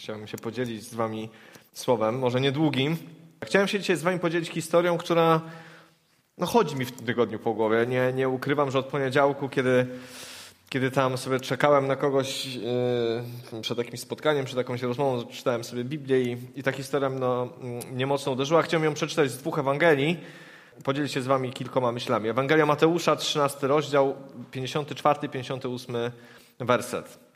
chciałem się podzielić z wami słowem, może niedługim. Chciałem się dzisiaj z wami podzielić historią, która no, chodzi mi w tym tygodniu po głowie. Nie, nie ukrywam, że od poniedziałku, kiedy, kiedy tam sobie czekałem na kogoś yy, przed jakimś spotkaniem, przed jakąś rozmową, czytałem sobie Biblię i, i ta historia no, mnie mocno uderzyła. Chciałem ją przeczytać z dwóch Ewangelii. Podzielić się z wami kilkoma myślami. Ewangelia Mateusza, 13 rozdział, 54-58 werset.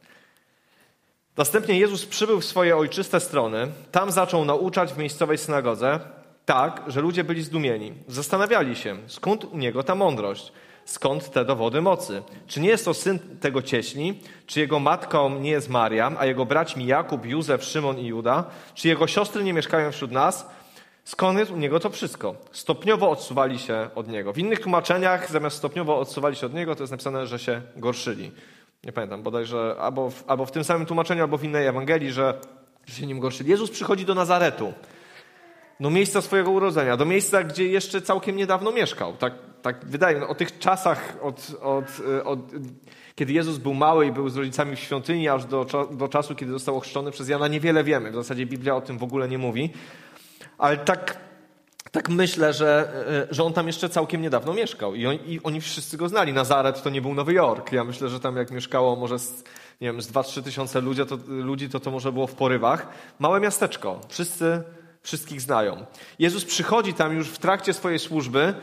Następnie Jezus przybył w swoje ojczyste strony. Tam zaczął nauczać w miejscowej synagodze, tak, że ludzie byli zdumieni. Zastanawiali się, skąd u niego ta mądrość, skąd te dowody mocy. Czy nie jest to syn tego cieśni? Czy jego matką nie jest Maria, a jego braćmi Jakub, Józef, Szymon i Juda? Czy jego siostry nie mieszkają wśród nas? Skąd jest u niego to wszystko? Stopniowo odsuwali się od niego. W innych tłumaczeniach, zamiast stopniowo odsuwali się od niego, to jest napisane, że się gorszyli. Nie pamiętam, bodajże albo w, albo w tym samym tłumaczeniu, albo w innej Ewangelii, że, się nim gorszyli. Jezus przychodzi do Nazaretu, do miejsca swojego urodzenia, do miejsca, gdzie jeszcze całkiem niedawno mieszkał. Tak, tak wydaje mi o tych czasach, od, od, od, kiedy Jezus był mały i był z rodzicami w świątyni, aż do, do czasu, kiedy został ochrzczony przez Jana, niewiele wiemy. W zasadzie Biblia o tym w ogóle nie mówi. Ale tak, tak myślę, że, e, że on tam jeszcze całkiem niedawno mieszkał i, on, i oni wszyscy go znali. Nazaret to nie był Nowy Jork. Ja myślę, że tam jak mieszkało może z, nie wiem, z 2-3 tysiące ludzi to, ludzi, to to może było w porywach. Małe miasteczko. Wszyscy wszystkich znają. Jezus przychodzi tam już w trakcie swojej służby,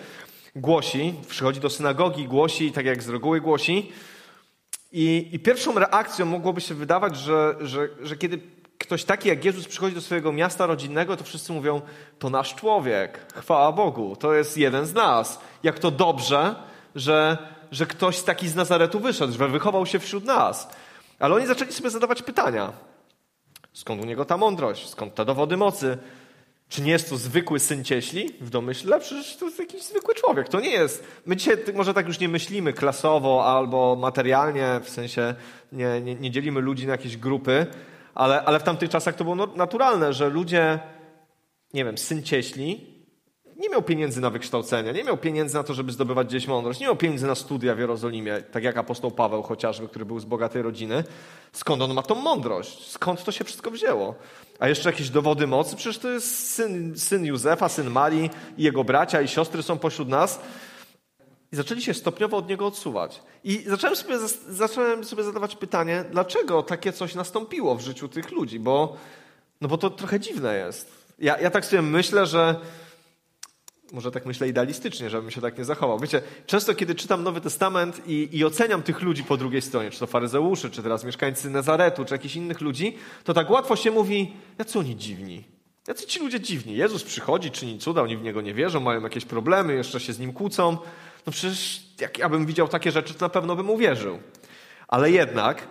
głosi, przychodzi do synagogi, głosi, tak jak z reguły głosi. I, i pierwszą reakcją mogłoby się wydawać, że, że, że kiedy ktoś taki jak Jezus przychodzi do swojego miasta rodzinnego, to wszyscy mówią, to nasz człowiek, chwała Bogu, to jest jeden z nas. Jak to dobrze, że, że ktoś taki z Nazaretu wyszedł, że wychował się wśród nas. Ale oni zaczęli sobie zadawać pytania. Skąd u niego ta mądrość? Skąd te dowody mocy? Czy nie jest to zwykły syn cieśli w domyśle? Przecież to jest jakiś zwykły człowiek. To nie jest. My dzisiaj może tak już nie myślimy klasowo albo materialnie, w sensie nie, nie, nie dzielimy ludzi na jakieś grupy, ale, ale w tamtych czasach to było no, naturalne, że ludzie, nie wiem, syn cieśli, nie miał pieniędzy na wykształcenie, nie miał pieniędzy na to, żeby zdobywać gdzieś mądrość, nie miał pieniędzy na studia w Jerozolimie, tak jak apostoł Paweł chociażby, który był z bogatej rodziny. Skąd on ma tą mądrość? Skąd to się wszystko wzięło? A jeszcze jakieś dowody mocy? Przecież to jest syn, syn Józefa, syn Marii i jego bracia i siostry są pośród nas. I zaczęli się stopniowo od niego odsuwać. I zacząłem sobie, zacząłem sobie zadawać pytanie, dlaczego takie coś nastąpiło w życiu tych ludzi, bo, no bo to trochę dziwne jest. Ja, ja tak sobie myślę, że może tak myślę idealistycznie, żebym się tak nie zachował. Wiecie, często kiedy czytam Nowy Testament i, i, oceniam tych ludzi po drugiej stronie, czy to faryzeuszy, czy teraz mieszkańcy Nazaretu, czy jakichś innych ludzi, to tak łatwo się mówi, jacy oni dziwni. Jacy ci ludzie dziwni. Jezus przychodzi, czyni cuda, oni w Niego nie wierzą, mają jakieś problemy, jeszcze się z Nim kłócą. No przecież jak ja bym widział takie rzeczy, to na pewno bym uwierzył. Ale jednak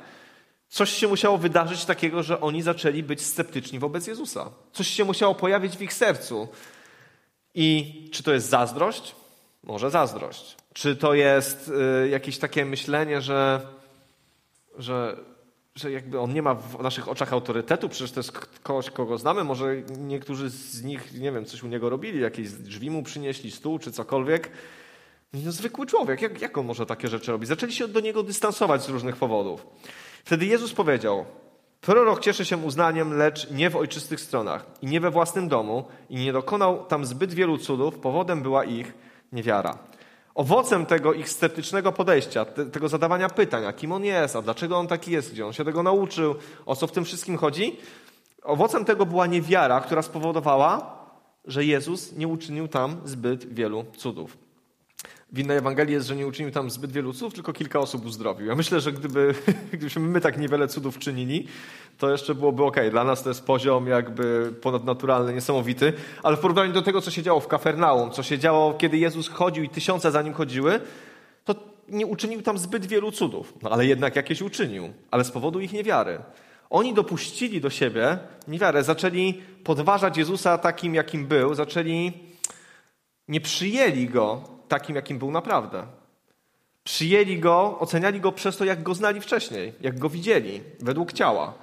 coś się musiało wydarzyć takiego, że oni zaczęli być sceptyczni wobec Jezusa. Coś się musiało pojawić w ich sercu. I czy to jest zazdrość? Może zazdrość. Czy to jest y, jakieś takie myślenie, że, że, że jakby on nie ma w naszych oczach autorytetu, przecież to jest kogoś, kogo znamy, może niektórzy z nich, nie wiem, coś u niego robili, jakieś drzwi mu przynieśli, stół czy cokolwiek. No, zwykły człowiek, jak, jak on może takie rzeczy robić? Zaczęli się do niego dystansować z różnych powodów. Wtedy Jezus powiedział, Prorok cieszy się uznaniem, lecz nie w ojczystych stronach i nie we własnym domu i nie dokonał tam zbyt wielu cudów, powodem była ich niewiara. Owocem tego ich sceptycznego podejścia, tego zadawania pytań, a kim on jest, a dlaczego on taki jest, gdzie on się tego nauczył, o co w tym wszystkim chodzi, owocem tego była niewiara, która spowodowała, że Jezus nie uczynił tam zbyt wielu cudów. W innej Ewangelii jest, że nie uczynił tam zbyt wielu cudów, tylko kilka osób uzdrowił. Ja myślę, że gdyby, gdybyśmy my tak niewiele cudów czynili, to jeszcze byłoby ok. Dla nas to jest poziom jakby ponadnaturalny, niesamowity, ale w porównaniu do tego, co się działo w Kafernaum, co się działo, kiedy Jezus chodził i tysiące za nim chodziły, to nie uczynił tam zbyt wielu cudów. No ale jednak jakieś uczynił, ale z powodu ich niewiary. Oni dopuścili do siebie niewiarę, zaczęli podważać Jezusa takim, jakim był, zaczęli, nie przyjęli Go takim, jakim był naprawdę. Przyjęli go, oceniali go przez to, jak go znali wcześniej, jak go widzieli, według ciała.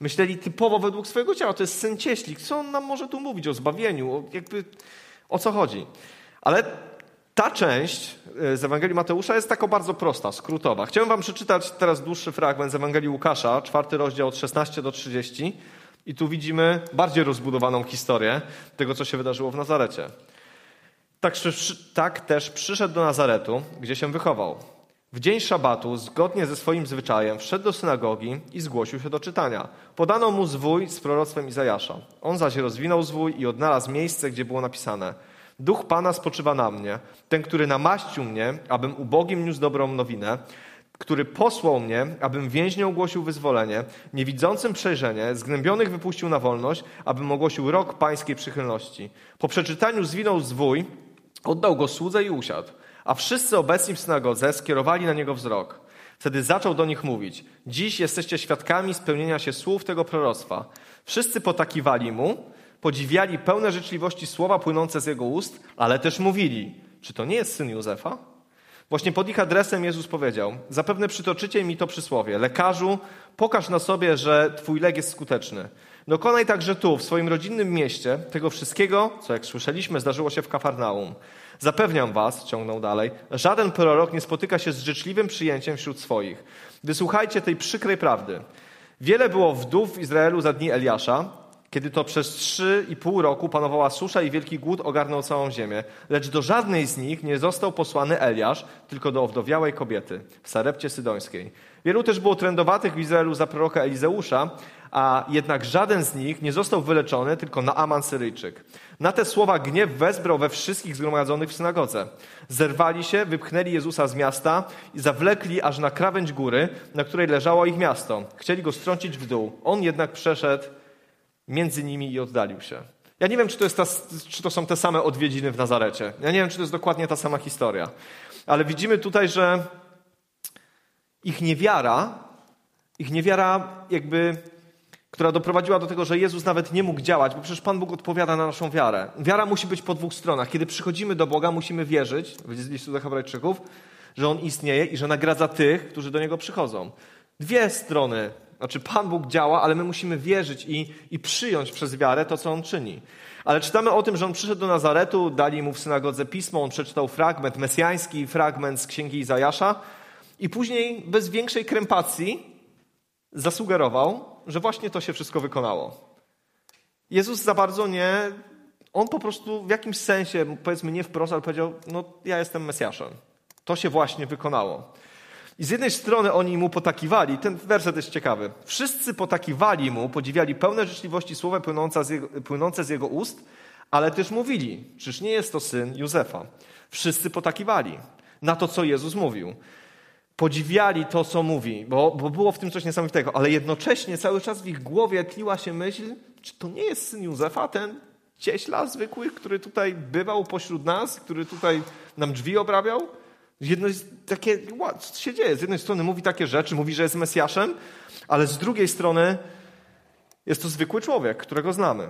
Myśleli typowo według swojego ciała. To jest syn cieślik. Co on nam może tu mówić o zbawieniu? O, jakby, o co chodzi? Ale ta część e, z Ewangelii Mateusza jest taka bardzo prosta, skrótowa. Chciałem wam przeczytać teraz dłuższy fragment z Ewangelii Łukasza, czwarty rozdział od 16 do 30. I tu widzimy bardziej rozbudowaną historię tego, co się wydarzyło w Nazarecie. Tak, tak też przyszedł do Nazaretu, gdzie się wychował. W dzień szabatu, zgodnie ze swoim zwyczajem, wszedł do synagogi i zgłosił się do czytania. Podano mu zwój z proroctwem Izajasza. On zaś rozwinął zwój i odnalazł miejsce, gdzie było napisane Duch Pana spoczywa na mnie, ten, który namaścił mnie, abym ubogim niósł dobrą nowinę, który posłał mnie, abym więźniom ogłosił wyzwolenie, niewidzącym przejrzenie, zgnębionych wypuścił na wolność, abym ogłosił rok pańskiej przychylności. Po przeczytaniu zwinął zwój, oddał go słudze i usiadł. A wszyscy obecni w synagodze skierowali na niego wzrok. Wtedy zaczął do nich mówić: Dziś jesteście świadkami spełnienia się słów tego proroctwa. Wszyscy potakiwali mu, podziwiali pełne życzliwości słowa płynące z jego ust, ale też mówili: Czy to nie jest syn Józefa? Właśnie pod ich adresem Jezus powiedział: Zapewne przytoczycie mi to przysłowie: Lekarzu, pokaż na sobie, że twój lek jest skuteczny. Dokonaj także tu, w swoim rodzinnym mieście, tego wszystkiego, co jak słyszeliśmy, zdarzyło się w Kafarnaum. Zapewniam was, ciągnął dalej, żaden prorok nie spotyka się z życzliwym przyjęciem wśród swoich. Wysłuchajcie tej przykrej prawdy. Wiele było wdów w Izraelu za dni Eliasza, kiedy to przez trzy i pół roku panowała susza i wielki głód ogarnął całą ziemię. Lecz do żadnej z nich nie został posłany Eliasz, tylko do owdowiałej kobiety w Sarepcie Sydońskiej. Wielu też było trędowatych w Izraelu za proroka Elizeusza, a jednak żaden z nich nie został wyleczony, tylko Naaman Syryjczyk. Na te słowa gniew wezbrał we wszystkich zgromadzonych w synagodze. Zerwali się, wypchnęli Jezusa z miasta i zawlekli aż na krawędź góry, na której leżało ich miasto. Chcieli go strącić w dół. On jednak przeszedł między nimi i oddalił się. Ja nie wiem, czy to, ta, czy to są te same odwiedziny w Nazarecie. Ja nie wiem, czy to jest dokładnie ta sama historia. Ale widzimy tutaj, że ich niewiara, ich niewiara jakby która doprowadziła do tego, że Jezus nawet nie mógł działać, bo przecież Pan Bóg odpowiada na naszą wiarę. Wiara musi być po dwóch stronach. Kiedy przychodzimy do Boga, musimy wierzyć, w listu do Hebrajczyków, że On istnieje i że nagradza tych, którzy do Niego przychodzą. Dwie strony. Znaczy, Pan Bóg działa, ale my musimy wierzyć i, i przyjąć przez wiarę to, co On czyni. Ale czytamy o tym, że On przyszedł do Nazaretu, dali Mu w synagodze pismo, On przeczytał fragment mesjański, fragment z księgi Izajasza i później bez większej krępacji zasugerował, że właśnie to się wszystko wykonało. Jezus za bardzo nie, on po prostu w jakimś sensie, powiedzmy nie wprost, ale powiedział, no ja jestem Mesjaszem. To się właśnie wykonało. I z jednej strony oni mu potakiwali, ten werset jest ciekawy. Wszyscy potakiwali mu, podziwiali pełne życzliwości słowa płynące z jego, płynące z jego ust, ale też mówili, czyż nie jest to syn Józefa. Wszyscy potakiwali na to, co Jezus mówił podziwiali to, co mówi, bo, bo było w tym coś niesamowitego, ale jednocześnie cały czas w ich głowie tliła się myśl, czy to nie jest syn Józefa, ten cieśla zwykły, który tutaj bywał pośród nas, który tutaj nam drzwi obrabiał? Jedno jest takie, co się dzieje? Z jednej strony mówi takie rzeczy, mówi, że jest Mesjaszem, ale z drugiej strony jest to zwykły człowiek, którego znamy.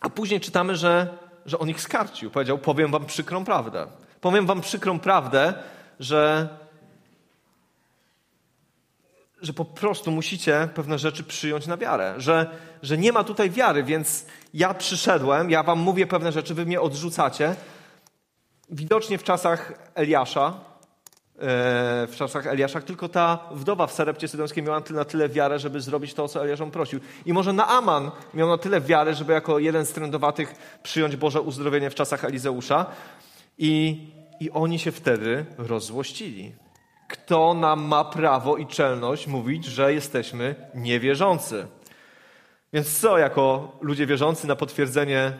A później czytamy, że, że on ich skarcił. Powiedział, powiem wam przykrą prawdę. Powiem wam przykrą prawdę, że że po prostu musicie pewne rzeczy przyjąć na wiarę, że, że nie ma tutaj wiary, więc ja przyszedłem, ja wam mówię pewne rzeczy, wy mnie odrzucacie. Widocznie w czasach Eliasza, e, w czasach Eliasza, tylko ta wdowa w Sarepcie Sydońskiej miała na tyle wiarę, żeby zrobić to, co Eliaszą prosił. I może Naaman miał na tyle wiary, żeby jako jeden z trędowatych przyjąć Boże uzdrowienie w czasach Elizeusza. I, I oni się wtedy rozłościli. Kto nam ma prawo i czelność mówić, że jesteśmy niewierzący? Więc co jako ludzie wierzący na potwierdzenie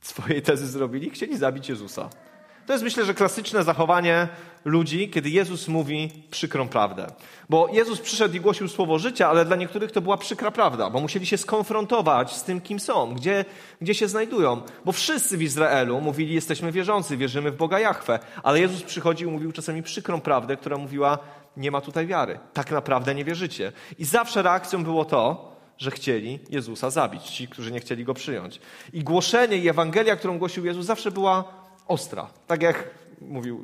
swojej tezy zrobili? Chcieli zabić Jezusa. To jest myślę, że klasyczne zachowanie ludzi, kiedy Jezus mówi przykrą prawdę. Bo Jezus przyszedł i głosił słowo życia, ale dla niektórych to była przykra prawda, bo musieli się skonfrontować z tym, kim są, gdzie, gdzie się znajdują. Bo wszyscy w Izraelu mówili, jesteśmy wierzący, wierzymy w Boga Jahwe. Ale Jezus przychodził i mówił czasami przykrą prawdę, która mówiła, nie ma tutaj wiary. Tak naprawdę nie wierzycie. I zawsze reakcją było to, że chcieli Jezusa zabić, ci, którzy nie chcieli Go przyjąć. I głoszenie i Ewangelia, którą głosił Jezus, zawsze była ostra. Tak jak mówił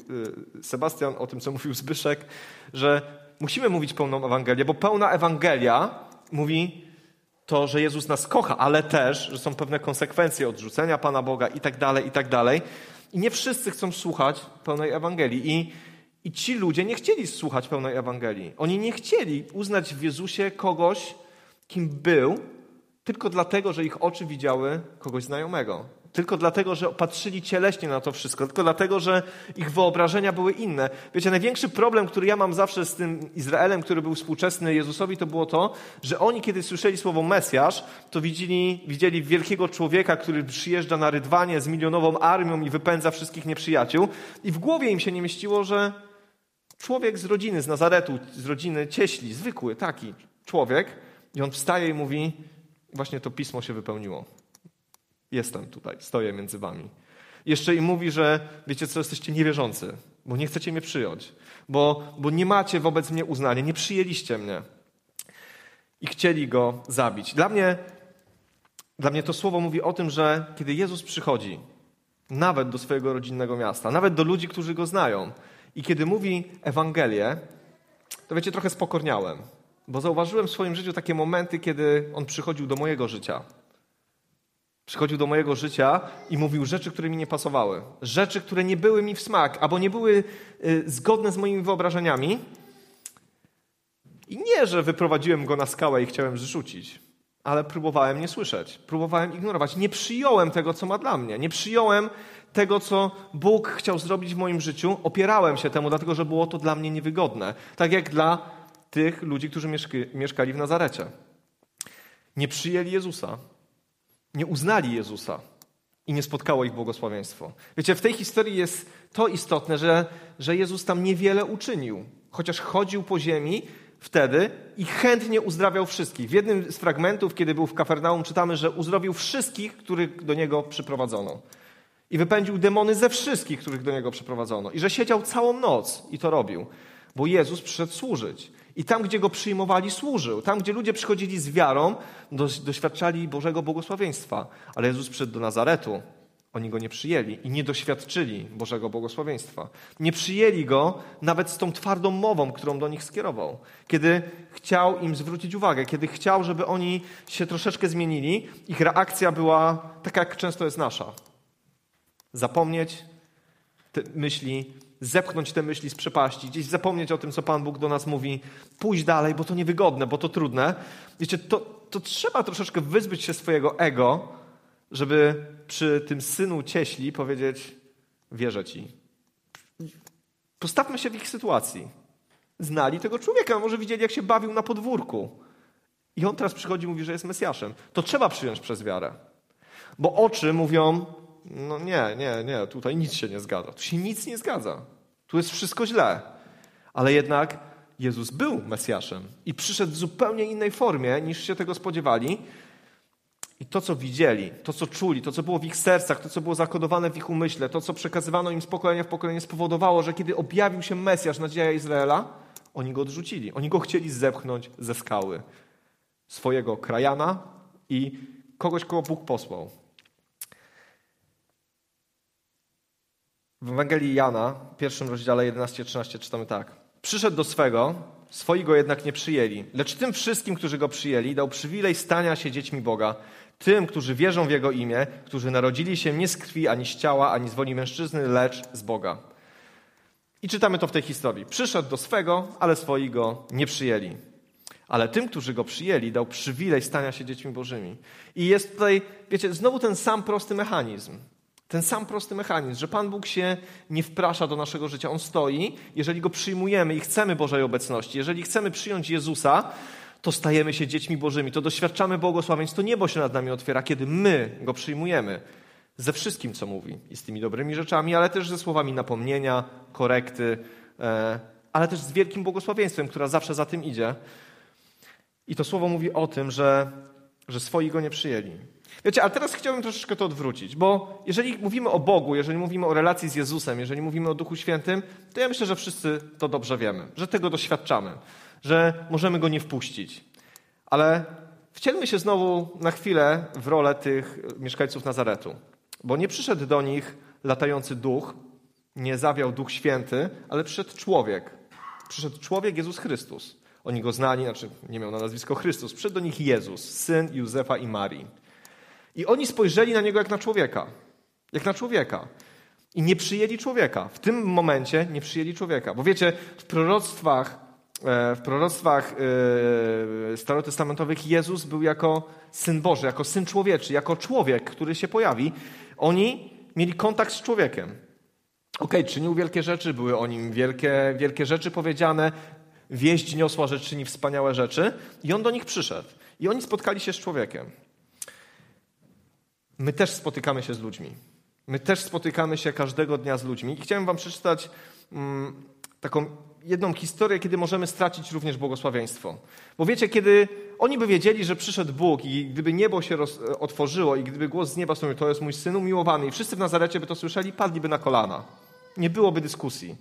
y, Sebastian o tym, co mówił Zbyszek, że musimy mówić pełną Ewangelię, bo pełna Ewangelia mówi to, że Jezus nas kocha, ale też, że są pewne konsekwencje odrzucenia Pana Boga i tak dalej, i tak dalej. I nie wszyscy chcą słuchać pełnej Ewangelii. I, I ci ludzie nie chcieli słuchać pełnej Ewangelii. Oni nie chcieli uznać w Jezusie kogoś, kim był, tylko dlatego, że ich oczy widziały kogoś znajomego. Tylko dlatego, że patrzyli cieleśnie na to wszystko. Tylko dlatego, że ich wyobrażenia były inne. Wiecie, największy problem, który ja mam zawsze z tym Izraelem, który był współczesny Jezusowi, to było to, że oni, kiedy słyszeli słowo Mesjasz, to widzieli, widzieli wielkiego człowieka, który przyjeżdża na rydwanie z milionową armią i wypędza wszystkich nieprzyjaciół. I w głowie im się nie mieściło, że człowiek z rodziny, z Nazaretu, z rodziny cieśli, zwykły taki człowiek, i on wstaje i mówi, właśnie to pismo się wypełniło. Jestem tutaj, stoję między wami. Jeszcze im mówi, że wiecie co, jesteście niewierzący, bo nie chcecie mnie przyjąć, bo, bo nie macie wobec mnie uznania, nie przyjęliście mnie. I chcieli go zabić. Dla mnie, dla mnie to słowo mówi o tym, że kiedy Jezus przychodzi, nawet do swojego rodzinnego miasta, nawet do ludzi, którzy go znają, i kiedy mówi Ewangelię, to wiecie, trochę spokorniałem, bo zauważyłem w swoim życiu takie momenty, kiedy on przychodził do mojego życia. Przychodził do mojego życia i mówił rzeczy, które mi nie pasowały. Rzeczy, które nie były mi w smak, albo nie były y, zgodne z moimi wyobrażeniami. I nie, że wyprowadziłem go na skałę i chciałem zrzucić, ale próbowałem nie słyszeć, próbowałem ignorować. Nie przyjąłem tego, co ma dla mnie. Nie przyjąłem tego, co Bóg chciał zrobić w moim życiu. Opierałem się temu, dlatego że było to dla mnie niewygodne. Tak jak dla tych ludzi, którzy mieszkali w Nazarecie. Nie przyjęli Jezusa nie uznali Jezusa i nie spotkało ich błogosławieństwo. Wiecie, w tej historii jest to istotne, że, że Jezus tam niewiele uczynił, chociaż chodził po ziemi wtedy i chętnie uzdrawiał wszystkich. W jednym z fragmentów, kiedy był w Kafarnaum, czytamy, że uzdrowił wszystkich, których do niego przyprowadzono. I wypędził demony ze wszystkich, których do niego przyprowadzono. I że siedział całą noc i to robił, bo Jezus przyszedł służyć. I tam, gdzie go przyjmowali, służył. Tam, gdzie ludzie przychodzili z wiarą, doświadczali Bożego błogosławieństwa. Ale Jezus przyszedł do Nazaretu. Oni go nie przyjęli i nie doświadczyli Bożego błogosławieństwa. Nie przyjęli go nawet z tą twardą mową, którą do nich skierował. Kiedy chciał im zwrócić uwagę, kiedy chciał, żeby oni się troszeczkę zmienili, ich reakcja była taka, jak często jest nasza. Zapomnieć te myśli, zepchnąć te myśli z przepaści, gdzieś zapomnieć o tym, co Pan Bóg do nas mówi, pójść dalej, bo to niewygodne, bo to trudne. Wiecie, to, to trzeba troszeczkę wyzbyć się swojego ego, żeby przy tym synu cieśli powiedzieć: Wierzę ci. Postawmy się w ich sytuacji. Znali tego człowieka, może widzieli, jak się bawił na podwórku. I on teraz przychodzi i mówi, że jest Mesjaszem. To trzeba przyjąć przez wiarę. Bo oczy mówią, no nie, nie, nie, tutaj nic się nie zgadza. Tu się nic nie zgadza. Tu jest wszystko źle. Ale jednak Jezus był Mesjaszem i przyszedł w zupełnie innej formie niż się tego spodziewali. I to, co widzieli, to, co czuli, to, co było w ich sercach, to, co było zakodowane w ich umyśle, to, co przekazywano im z pokolenia w pokolenie, spowodowało, że kiedy objawił się Mesjasz, nadzieja Izraela, oni go odrzucili. Oni go chcieli zepchnąć ze skały. Swojego krajana i kogoś, kogo Bóg posłał. W Ewangelii Jana, w pierwszym rozdziale 11-13 czytamy tak. Przyszedł do swego, swoi go jednak nie przyjęli. Lecz tym wszystkim, którzy go przyjęli, dał przywilej stania się dziećmi Boga. Tym, którzy wierzą w Jego imię, którzy narodzili się nie z krwi, ani z ciała, ani z woli mężczyzny, lecz z Boga. I czytamy to w tej historii. Przyszedł do swego, ale swoi go nie przyjęli. Ale tym, którzy go przyjęli, dał przywilej stania się dziećmi Bożymi. I jest tutaj, wiecie, znowu ten sam prosty mechanizm. Ten sam prosty mechanizm, że Pan Bóg się nie wprasza do naszego życia. On stoi, jeżeli go przyjmujemy i chcemy Bożej obecności, jeżeli chcemy przyjąć Jezusa, to stajemy się dziećmi Bożymi, to doświadczamy błogosławieństw, to niebo się nad nami otwiera, kiedy my go przyjmujemy. Ze wszystkim, co mówi. I z tymi dobrymi rzeczami, ale też ze słowami napomnienia, korekty, e, ale też z wielkim błogosławieństwem, która zawsze za tym idzie. I to słowo mówi o tym, że, że swoi go nie przyjęli. Wiecie, ale teraz chciałbym troszeczkę to odwrócić, bo jeżeli mówimy o Bogu, jeżeli mówimy o relacji z Jezusem, jeżeli mówimy o Duchu Świętym, to ja myślę, że wszyscy to dobrze wiemy, że tego doświadczamy, że możemy go nie wpuścić. Ale wcielmy się znowu na chwilę w rolę tych mieszkańców Nazaretu, bo nie przyszedł do nich latający duch, nie zawiał Duch Święty, ale przyszedł człowiek. Przyszedł człowiek, Jezus Chrystus. Oni go znali, znaczy nie miał na nazwisko Chrystus. Przyszedł do nich Jezus, syn Józefa i Marii. I oni spojrzeli na niego jak na człowieka. Jak na człowieka. I nie przyjęli człowieka. W tym momencie nie przyjęli człowieka. Bo wiecie, w proroctwach e, w proroctwach e, starotestamentowych Jezus był jako Syn Boży, jako Syn Człowieczy, jako człowiek, który się pojawi. Oni mieli kontakt z człowiekiem. Okej, okay, czynił wielkie rzeczy, były o nim wielkie, wielkie rzeczy powiedziane, wieść niosła, że czyni wspaniałe rzeczy i on do nich przyszedł. I oni spotkali się z człowiekiem. My też spotykamy się z ludźmi. My też spotykamy się każdego dnia z ludźmi. I chciałem wam przeczytać mm, taką jedną historię, kiedy możemy stracić również błogosławieństwo. Bo wiecie, kiedy oni by wiedzieli, że przyszedł Bóg i gdyby niebo się roz, otworzyło i gdyby głos z nieba stąpił, to jest mój syn umiłowany i wszyscy w Nazarecie by to słyszeli, padliby na kolana. Nie byłoby dyskusji.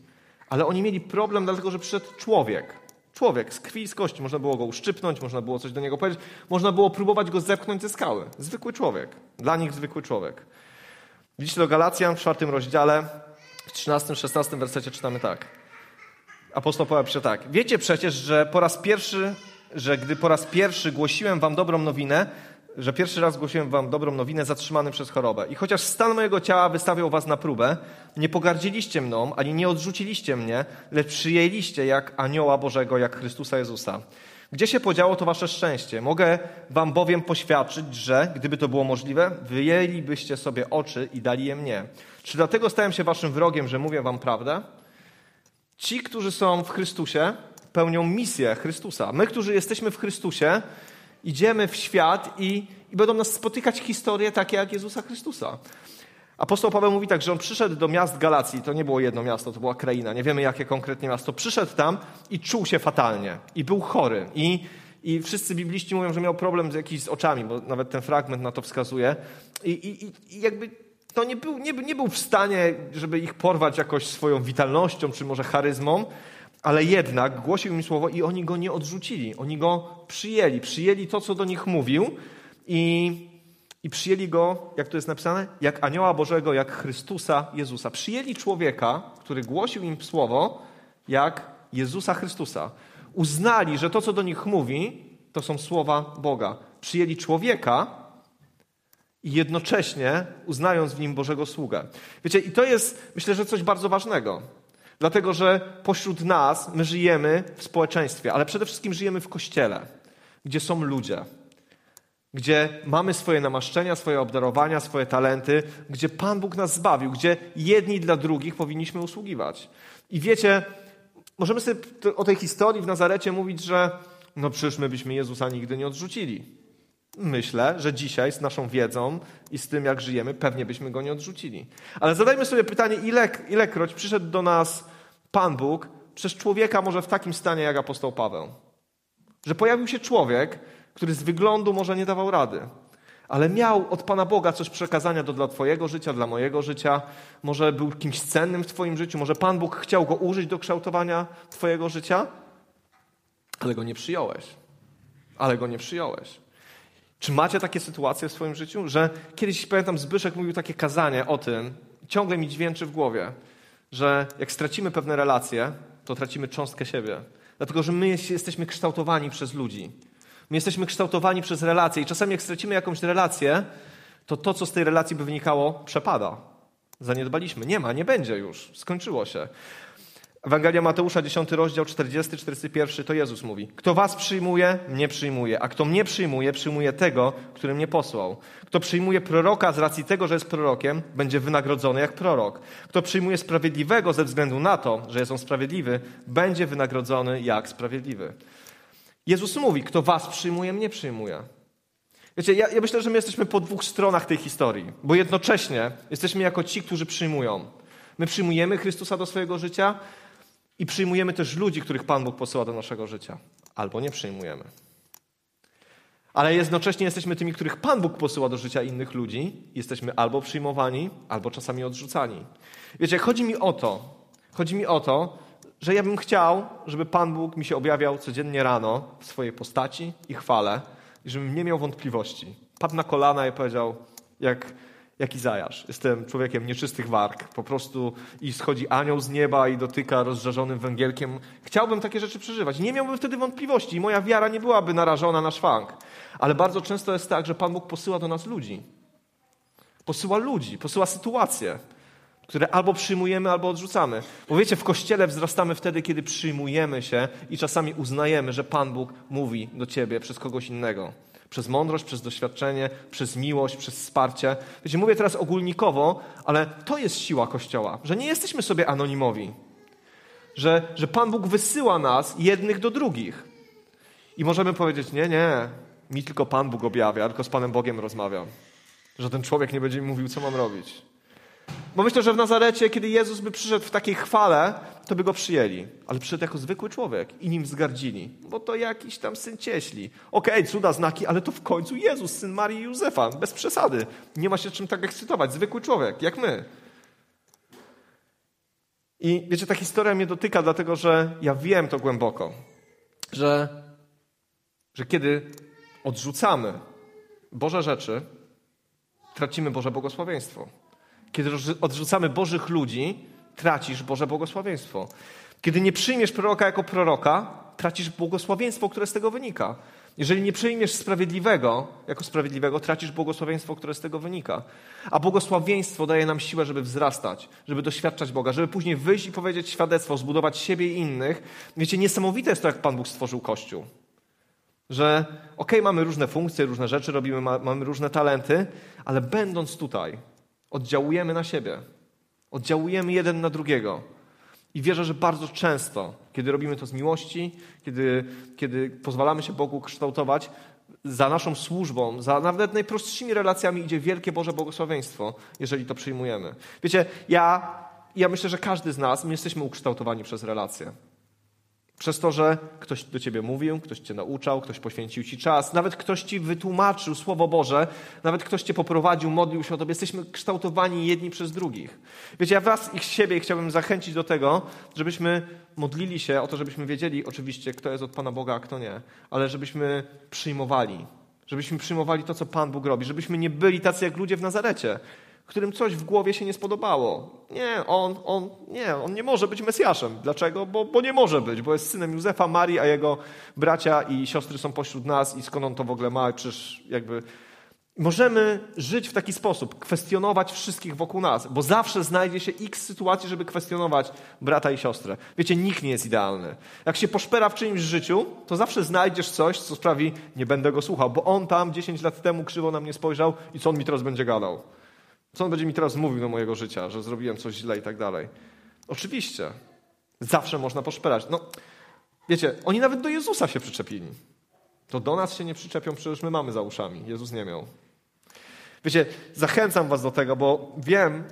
Ale oni mieli problem, dlatego że przyszedł człowiek. Człowiek z krwi i z kości. Można było go uszczypnąć, można było coś do niego powiedzieć, można było próbować go zepchnąć ze skały. Zwykły człowiek. Dla nich zwykły człowiek. Widzicie do Galacjan w czwartym rozdziale, w 13-16 wersecie czytamy tak. Apostoł Paweł pisze tak. Wiecie przecież, że po raz pierwszy, że gdy po raz pierwszy głosiłem wam dobrą nowinę, że pierwszy raz głosiłem wam dobrą nowinę zatrzymany przez chorobę. I chociaż stan mojego ciała wystawiał was na próbę, nie pogardziliście mną, ani nie odrzuciliście mnie, lecz przyjęliście jak anioła Bożego, jak Chrystusa Jezusa. Gdzie się podziało to wasze szczęście? Mogę wam bowiem poświadczyć, że, gdyby to było możliwe, wyjęlibyście sobie oczy i dali je mnie. Czy dlatego stałem się waszym wrogiem, że mówię wam prawdę? Ci, którzy są w Chrystusie, pełnią misję Chrystusa. My, którzy jesteśmy w Chrystusie, idziemy w świat i, i będą nas spotykać historie takie jak Jezusa Chrystusa. Apostoł Paweł mówi tak, że on przyszedł do miast Galacji, to nie było jedno miasto, to była kraina, nie wiemy jakie konkretnie miasto. Przyszedł tam i czuł się fatalnie i był chory. I, i wszyscy bibliści mówią, że miał problem z jakiś z oczami, bo nawet ten fragment na to wskazuje. I, i, i jakby to nie był, nie, nie był w stanie, żeby ich porwać jakoś swoją witalnością czy może charyzmą, ale jednak głosił im słowo i oni go nie odrzucili. Oni go przyjęli. Przyjęli to, co do nich mówił i, i przyjęli go, jak to jest napisane, jak anioła Bożego, jak Chrystusa Jezusa. Przyjęli człowieka, który głosił im słowo, jak Jezusa Chrystusa. Uznali, że to, co do nich mówi, to są słowa Boga. Przyjęli człowieka i jednocześnie uznając w nim Bożego sługę. Wiecie, i to jest, myślę, że coś bardzo ważnego. Dlatego, że pośród nas my żyjemy w społeczeństwie, ale przede wszystkim żyjemy w kościele, gdzie są ludzie, gdzie mamy swoje namaszczenia, swoje obdarowania, swoje talenty, gdzie Pan Bóg nas zbawił, gdzie jedni dla drugich powinniśmy usługiwać. I wiecie, możemy sobie o tej historii w Nazarecie mówić, że no przecież my byśmy Jezusa nigdy nie odrzucili. Myślę, że dzisiaj z naszą wiedzą i z tym, jak żyjemy, pewnie byśmy go nie odrzucili. Ale zadajmy sobie pytanie, ile, ilekroć przyszedł do nas Pan Bóg przez człowieka może w takim stanie jak apostoł Paweł. Że pojawił się człowiek, który z wyglądu może nie dawał rady, ale miał od Pana Boga coś przekazania do, dla Twojego życia, dla mojego życia. Może był kimś cennym w Twoim życiu, może Pan Bóg chciał go użyć do kształtowania Twojego życia, ale go nie przyjąłeś. Ale go nie przyjąłeś. Czy macie takie sytuacje w swoim życiu, że kiedyś, pamiętam, Zbyszek mówił takie kazanie o tym, ciągle mi dźwięczy w głowie, że jak stracimy pewne relacje, to tracimy cząstkę siebie. Dlatego, że my jesteśmy kształtowani przez ludzi. My jesteśmy kształtowani przez relacje i czasami jak stracimy jakąś relację, to to, co z tej relacji by wynikało, przepada. Zaniedbaliśmy. Nie ma, nie będzie już. Skończyło się. Ewangelia Mateusza, 10 rozdział, 40, 41, to Jezus mówi. Kto was przyjmuje, mnie przyjmuje, a kto mnie przyjmuje, przyjmuje tego, który mnie posłał. Kto przyjmuje proroka z racji tego, że jest prorokiem, będzie wynagrodzony jak prorok. Kto przyjmuje sprawiedliwego ze względu na to, że jest on sprawiedliwy, będzie wynagrodzony jak sprawiedliwy. Jezus mówi, kto was przyjmuje, mnie przyjmuje. Wiecie, ja, ja myślę, że my jesteśmy po dwóch stronach tej historii, bo jednocześnie jesteśmy jako ci, którzy przyjmują. My przyjmujemy Chrystusa do swojego życia, i przyjmujemy też ludzi, których Pan Bóg posyła do naszego życia. Albo nie przyjmujemy. Ale jednocześnie jesteśmy tymi, których Pan Bóg posyła do życia innych ludzi. Jesteśmy albo przyjmowani, albo czasami odrzucani. Wiecie, chodzi mi o to, chodzi mi o to, że ja bym chciał, żeby Pan Bóg mi się objawiał codziennie rano w swojej postaci i chwale i żebym nie miał wątpliwości. Padł na kolana i powiedział, jak jak Izajasz. Jestem człowiekiem nieczystych warg. Po prostu i schodzi anioł z nieba i dotyka rozżarzonym węgielkiem. Chciałbym takie rzeczy przeżywać. Nie miałbym wtedy wątpliwości i moja wiara nie byłaby narażona na szwank. Ale bardzo często jest tak, że Pan Bóg posyła do nas ludzi. Posyła ludzi, posyła sytuacje. które albo przyjmujemy, albo odrzucamy. Bo wiecie, w kościele wzrastamy wtedy, kiedy przyjmujemy się i czasami uznajemy, że Pan Bóg mówi do ciebie przez kogoś innego. Przez mądrość, przez doświadczenie, przez miłość, przez wsparcie. Wiecie, mówię teraz ogólnikowo, ale to jest siła Kościoła, że nie jesteśmy sobie anonimowi. Że, że Pan Bóg wysyła nas jednych do drugich. I możemy powiedzieć, nie, nie, mi tylko Pan Bóg objawia, tylko z Panem Bogiem rozmawiam. Że ten człowiek nie będzie mi mówił, co mam robić. Bo myślę, że w Nazarecie, kiedy Jezus by przyszedł w takiej chwale, to by go przyjęli. Ale przyszedł jako zwykły człowiek i nim zgardzili. Bo to jakiś tam syn cieśli. Okej, okay, cuda, znaki, ale to w końcu Jezus, syn Marii i Józefa. Bez przesady. Nie ma się czym tak ekscytować. Zwykły człowiek, jak my. I wiecie, ta historia mnie dotyka, dlatego że ja wiem to głęboko. Że, że kiedy odrzucamy Boże rzeczy, tracimy Boże błogosławieństwo. Kiedy odrzucamy Bożych ludzi, tracisz Boże błogosławieństwo. Kiedy nie przyjmiesz proroka jako proroka, tracisz błogosławieństwo, które z tego wynika. Jeżeli nie przyjmiesz sprawiedliwego jako sprawiedliwego, tracisz błogosławieństwo, które z tego wynika. A błogosławieństwo daje nam siłę, żeby wzrastać, żeby doświadczać Boga, żeby później wyjść i powiedzieć świadectwo, zbudować siebie i innych. Wiecie, niesamowite jest to, jak Pan Bóg stworzył Kościół. Że okej, okay, mamy różne funkcje, różne rzeczy robimy, mamy różne talenty, ale będąc tutaj, oddziałujemy na siebie. Oddziałujemy jeden na drugiego. I wierzę, że bardzo często, kiedy robimy to z miłości, kiedy, kiedy pozwalamy się Bogu kształtować, za naszą służbą, za nawet najprostszymi relacjami idzie wielkie Boże błogosławieństwo, jeżeli to przyjmujemy. Wiecie, ja, ja myślę, że każdy z nas, my jesteśmy ukształtowani przez relacje. Przez to, że ktoś do ciebie mówił, ktoś cię nauczał, ktoś poświęcił ci czas, nawet ktoś ci wytłumaczył Słowo Boże, nawet ktoś cię poprowadził, modlił się o tobie. Jesteśmy kształtowani jedni przez drugich. Wiecie, ja was i siebie chciałbym zachęcić do tego, żebyśmy modlili się o to, żebyśmy wiedzieli oczywiście, kto jest od Pana Boga, a kto nie, ale żebyśmy przyjmowali. Żebyśmy przyjmowali to, co Pan Bóg robi. Żebyśmy nie byli tacy jak ludzie w Nazarecie którym coś w głowie się nie spodobało. Nie, on, on, nie, on nie może być Mesjaszem. Dlaczego? Bo, bo nie może być, bo jest synem Józefa, Marii, a jego bracia i siostry są pośród nas i skąd on to w ogóle ma, czyż jakby... Możemy żyć w taki sposób, kwestionować wszystkich wokół nas, bo zawsze znajdzie się x sytuacji, żeby kwestionować brata i siostrę. Wiecie, nikt nie jest idealny. Jak się poszpera w czyimś życiu, to zawsze znajdziesz coś, co sprawi, nie będę go słuchał, bo on tam 10 lat temu krzywo na mnie spojrzał i co on mi teraz będzie gadał. Co on będzie mi teraz mówił do mojego życia, że zrobiłem coś źle i tak dalej? Oczywiście. Zawsze można poszperać. No, wiecie, oni nawet do Jezusa się przyczepili. To do nas się nie przyczepią, przecież my mamy za uszami. Jezus nie miał. Wiecie, zachęcam was do tego, bo wiem,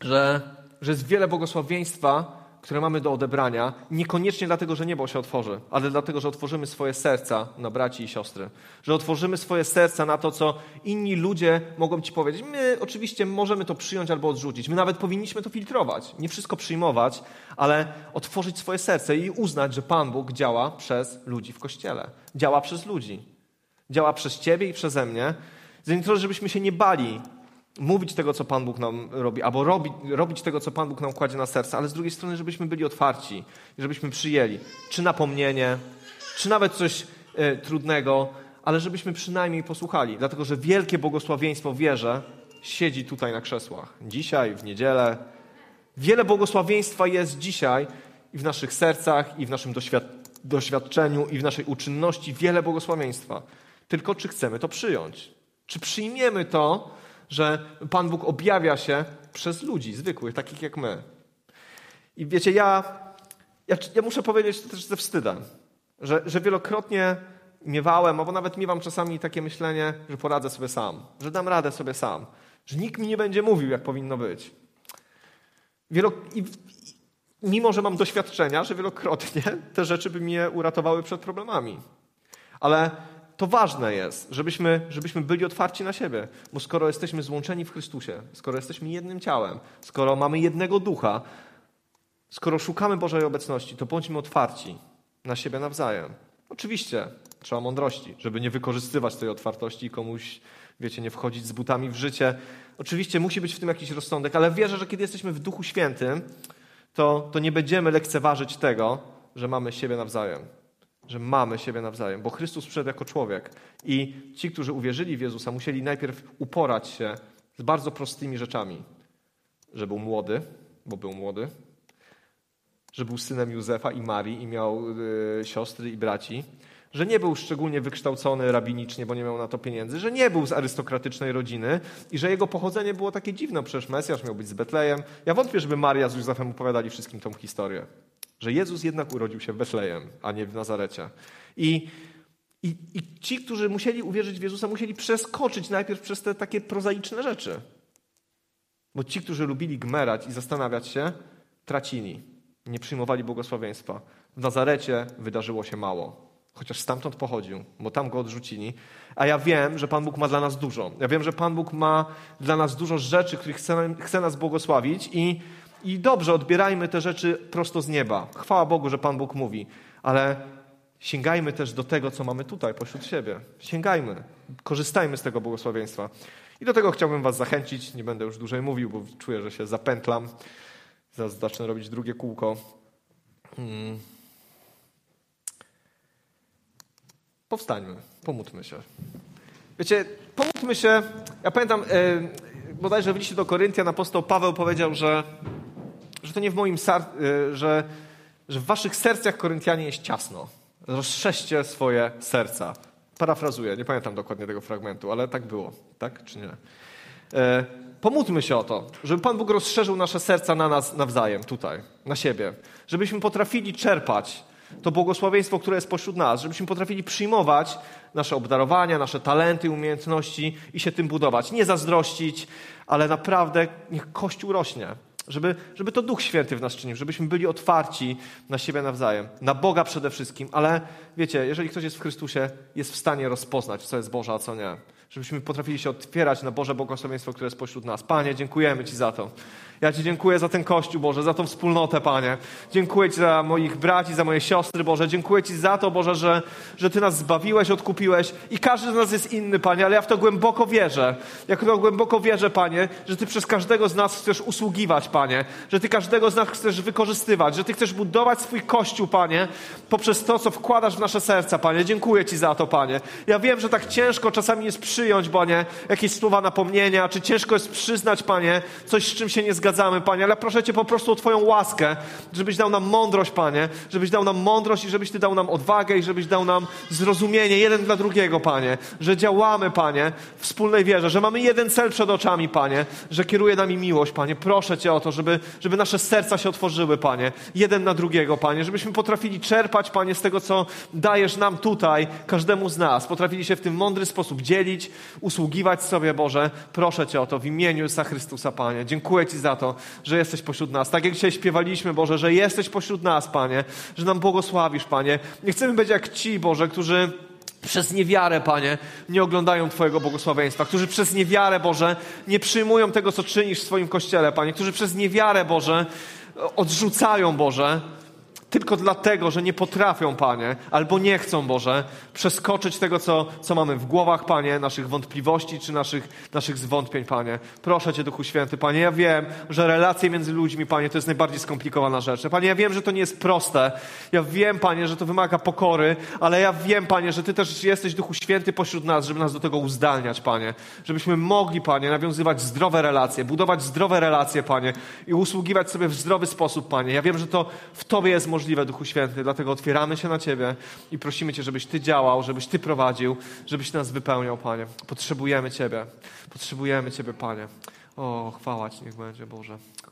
że, że jest wiele błogosławieństwa, które mamy do odebrania, niekoniecznie dlatego, że niebo się otworzy, ale dlatego, że otworzymy swoje serca na braci i siostry. Że otworzymy swoje serca na to, co inni ludzie mogą ci powiedzieć. My oczywiście możemy to przyjąć albo odrzucić. My nawet powinniśmy to filtrować. Nie wszystko przyjmować, ale otworzyć swoje serce i uznać, że Pan Bóg działa przez ludzi w Kościele. Działa przez ludzi. Działa przez ciebie i przeze mnie. Zanim żebyśmy się nie bali mówić tego, co Pan Bóg nam robi, albo robi, robić tego, co Pan Bóg nam kładzie na serce, ale z drugiej strony, żebyśmy byli otwarci, żebyśmy przyjęli, czy napomnienie, czy nawet coś e, trudnego, ale żebyśmy przynajmniej posłuchali, dlatego że wielkie błogosławieństwo wierzę siedzi tutaj na krzesłach. Dzisiaj, w niedzielę. Wiele błogosławieństwa jest dzisiaj i w naszych sercach, i w naszym doświad doświadczeniu, i w naszej uczynności. Wiele błogosławieństwa. Tylko czy chcemy to przyjąć? Czy przyjmiemy to, że Pan Bóg objawia się przez ludzi zwykłych, takich jak my. I wiecie, ja, ja, ja muszę powiedzieć to też ze wstydem, że, że wielokrotnie miewałem, albo nawet miewam czasami takie myślenie, że poradzę sobie sam, że dam radę sobie sam, że nikt mi nie będzie mówił, jak powinno być. I, mimo, że mam doświadczenia, że wielokrotnie te rzeczy by mnie uratowały przed problemami. Ale to ważne jest, żebyśmy, żebyśmy byli otwarci na siebie, bo skoro jesteśmy złączeni w Chrystusie, skoro jesteśmy jednym ciałem, skoro mamy jednego ducha, skoro szukamy Bożej obecności, to bądźmy otwarci na siebie nawzajem. Oczywiście trzeba mądrości, żeby nie wykorzystywać tej otwartości i komuś, wiecie, nie wchodzić z butami w życie. Oczywiście musi być w tym jakiś rozsądek, ale wierzę, że kiedy jesteśmy w Duchu Świętym, to, to nie będziemy lekceważyć tego, że mamy siebie nawzajem że mamy siebie nawzajem, bo Chrystus przyszedł jako człowiek i ci, którzy uwierzyli w Jezusa, musieli najpierw uporać się z bardzo prostymi rzeczami. że był młody, bo był młody, że był synem Józefa i Marii i miał y, siostry i braci, że nie był szczególnie wykształcony rabinicznie, bo nie miał na to pieniędzy, że nie był z arystokratycznej rodziny i że jego pochodzenie było takie dziwne. Przecież Mesjasz miał być z Betlejem. Ja wątpię, żeby Maria z Józefem opowiadali wszystkim tą historię. Że Jezus jednak urodził się w Betlejem, a nie w Nazarecie. I, i, I ci, którzy musieli uwierzyć w Jezusa, musieli przeskoczyć najpierw przez te takie prozaiczne rzeczy. Bo ci, którzy lubili gmerać i zastanawiać się, tracili. Nie przyjmowali błogosławieństwa. W Nazarecie wydarzyło się mało chociaż stamtąd pochodził, bo tam go odrzucili. A ja wiem, że Pan Bóg ma dla nas dużo. Ja wiem, że Pan Bóg ma dla nas dużo rzeczy, których chce, chce nas błogosławić i, i dobrze, odbierajmy te rzeczy prosto z nieba. Chwała Bogu, że Pan Bóg mówi, ale sięgajmy też do tego, co mamy tutaj, pośród siebie. Sięgajmy, korzystajmy z tego błogosławieństwa. I do tego chciałbym Was zachęcić. Nie będę już dłużej mówił, bo czuję, że się zapętlam. Zaraz zacznę robić drugie kółko. Hmm. Powstańmy, pomódlmy się. Wiecie, pomódlmy się. Ja pamiętam, e, bodajże w liście do Koryntian apostoł Paweł powiedział, że, że to nie w moim e, że, że w waszych sercach Koryntianie jest ciasno. Rozszerzcie swoje serca. Parafrazuję, nie pamiętam dokładnie tego fragmentu, ale tak było. Tak czy nie? E, pomódlmy się o to, żeby Pan Bóg rozszerzył nasze serca na nas nawzajem, tutaj, na siebie. Żebyśmy potrafili czerpać to błogosławieństwo, które jest pośród nas, żebyśmy potrafili przyjmować nasze obdarowania, nasze talenty, umiejętności i się tym budować. Nie zazdrościć, ale naprawdę niech Kościół rośnie. Żeby, żeby to Duch Święty w nas czynił, żebyśmy byli otwarci na siebie nawzajem, na Boga przede wszystkim, ale wiecie, jeżeli ktoś jest w Chrystusie, jest w stanie rozpoznać, co jest Boże, a co nie. Żebyśmy potrafili się otwierać na Boże błogosławieństwo, które jest pośród nas. Panie, dziękujemy Ci za to. Ja Ci dziękuję za ten Kościół, Boże, za tą wspólnotę, Panie. Dziękuję Ci za moich braci, za moje siostry, Boże. Dziękuję Ci za to, Boże, że, że Ty nas zbawiłeś, odkupiłeś i każdy z nas jest inny, Panie, ale ja w to głęboko wierzę. Ja w to głęboko wierzę, Panie, że Ty przez każdego z nas chcesz usługiwać, Panie. Że Ty każdego z nas chcesz wykorzystywać, że Ty chcesz budować swój Kościół, Panie, poprzez to, co wkładasz w nasze serca, Panie. Dziękuję Ci za to, Panie. Ja wiem, że tak ciężko czasami jest przyjąć, Panie, jakieś słowa napomnienia, czy ciężko jest przyznać, Panie, coś, z czym się nie zgadzamy, Panie, ale proszę Cię po prostu o Twoją łaskę, żebyś dał nam mądrość, Panie, żebyś dał nam mądrość i żebyś Ty dał nam odwagę i żebyś dał nam zrozumienie jeden dla drugiego, Panie, że działamy, Panie, w wspólnej wierze, że mamy jeden cel przed oczami, Panie, że kieruje nami miłość, Panie. Proszę Cię o to, żeby, żeby nasze serca się otworzyły, Panie, jeden na drugiego, Panie, żebyśmy potrafili czerpać, Panie, z tego, co dajesz nam tutaj, każdemu z nas, potrafili się w tym mądry sposób dzielić, usługiwać sobie, Boże. Proszę Cię o to w imieniu Jezusa Chrystusa, Panie. Dziękuję Ci za to, że jesteś pośród nas. Tak jak dzisiaj śpiewaliśmy, Boże, że jesteś pośród nas, Panie, że nam błogosławisz, Panie. Nie chcemy być jak ci, Boże, którzy przez niewiarę, Panie, nie oglądają Twojego błogosławieństwa, którzy przez niewiarę, Boże, nie przyjmują tego, co czynisz w swoim kościele, Panie, którzy przez niewiarę, Boże, odrzucają, Boże, tylko dlatego, że nie potrafią, Panie, albo nie chcą, Boże, przeskoczyć tego, co, co mamy w głowach, Panie, naszych wątpliwości czy naszych, naszych zwątpień, Panie. Proszę Cię, Duchu Święty, Panie, ja wiem, że relacje między ludźmi, Panie, to jest najbardziej skomplikowana rzecz. Panie, ja wiem, że to nie jest proste. Ja wiem, Panie, że to wymaga pokory, ale ja wiem, Panie, że Ty też jesteś, Duchu Święty, pośród nas, żeby nas do tego uzdalniać, Panie. Żebyśmy mogli, Panie, nawiązywać zdrowe relacje, budować zdrowe relacje, Panie, i usługiwać sobie w zdrowy sposób, Panie. Ja wiem, że to w Tobie jest możliwe możliwe, Duchu Święty. Dlatego otwieramy się na Ciebie i prosimy Cię, żebyś Ty działał, żebyś Ty prowadził, żebyś nas wypełniał, Panie. Potrzebujemy Ciebie. Potrzebujemy Ciebie, Panie. O, chwała Ci niech będzie, Boże.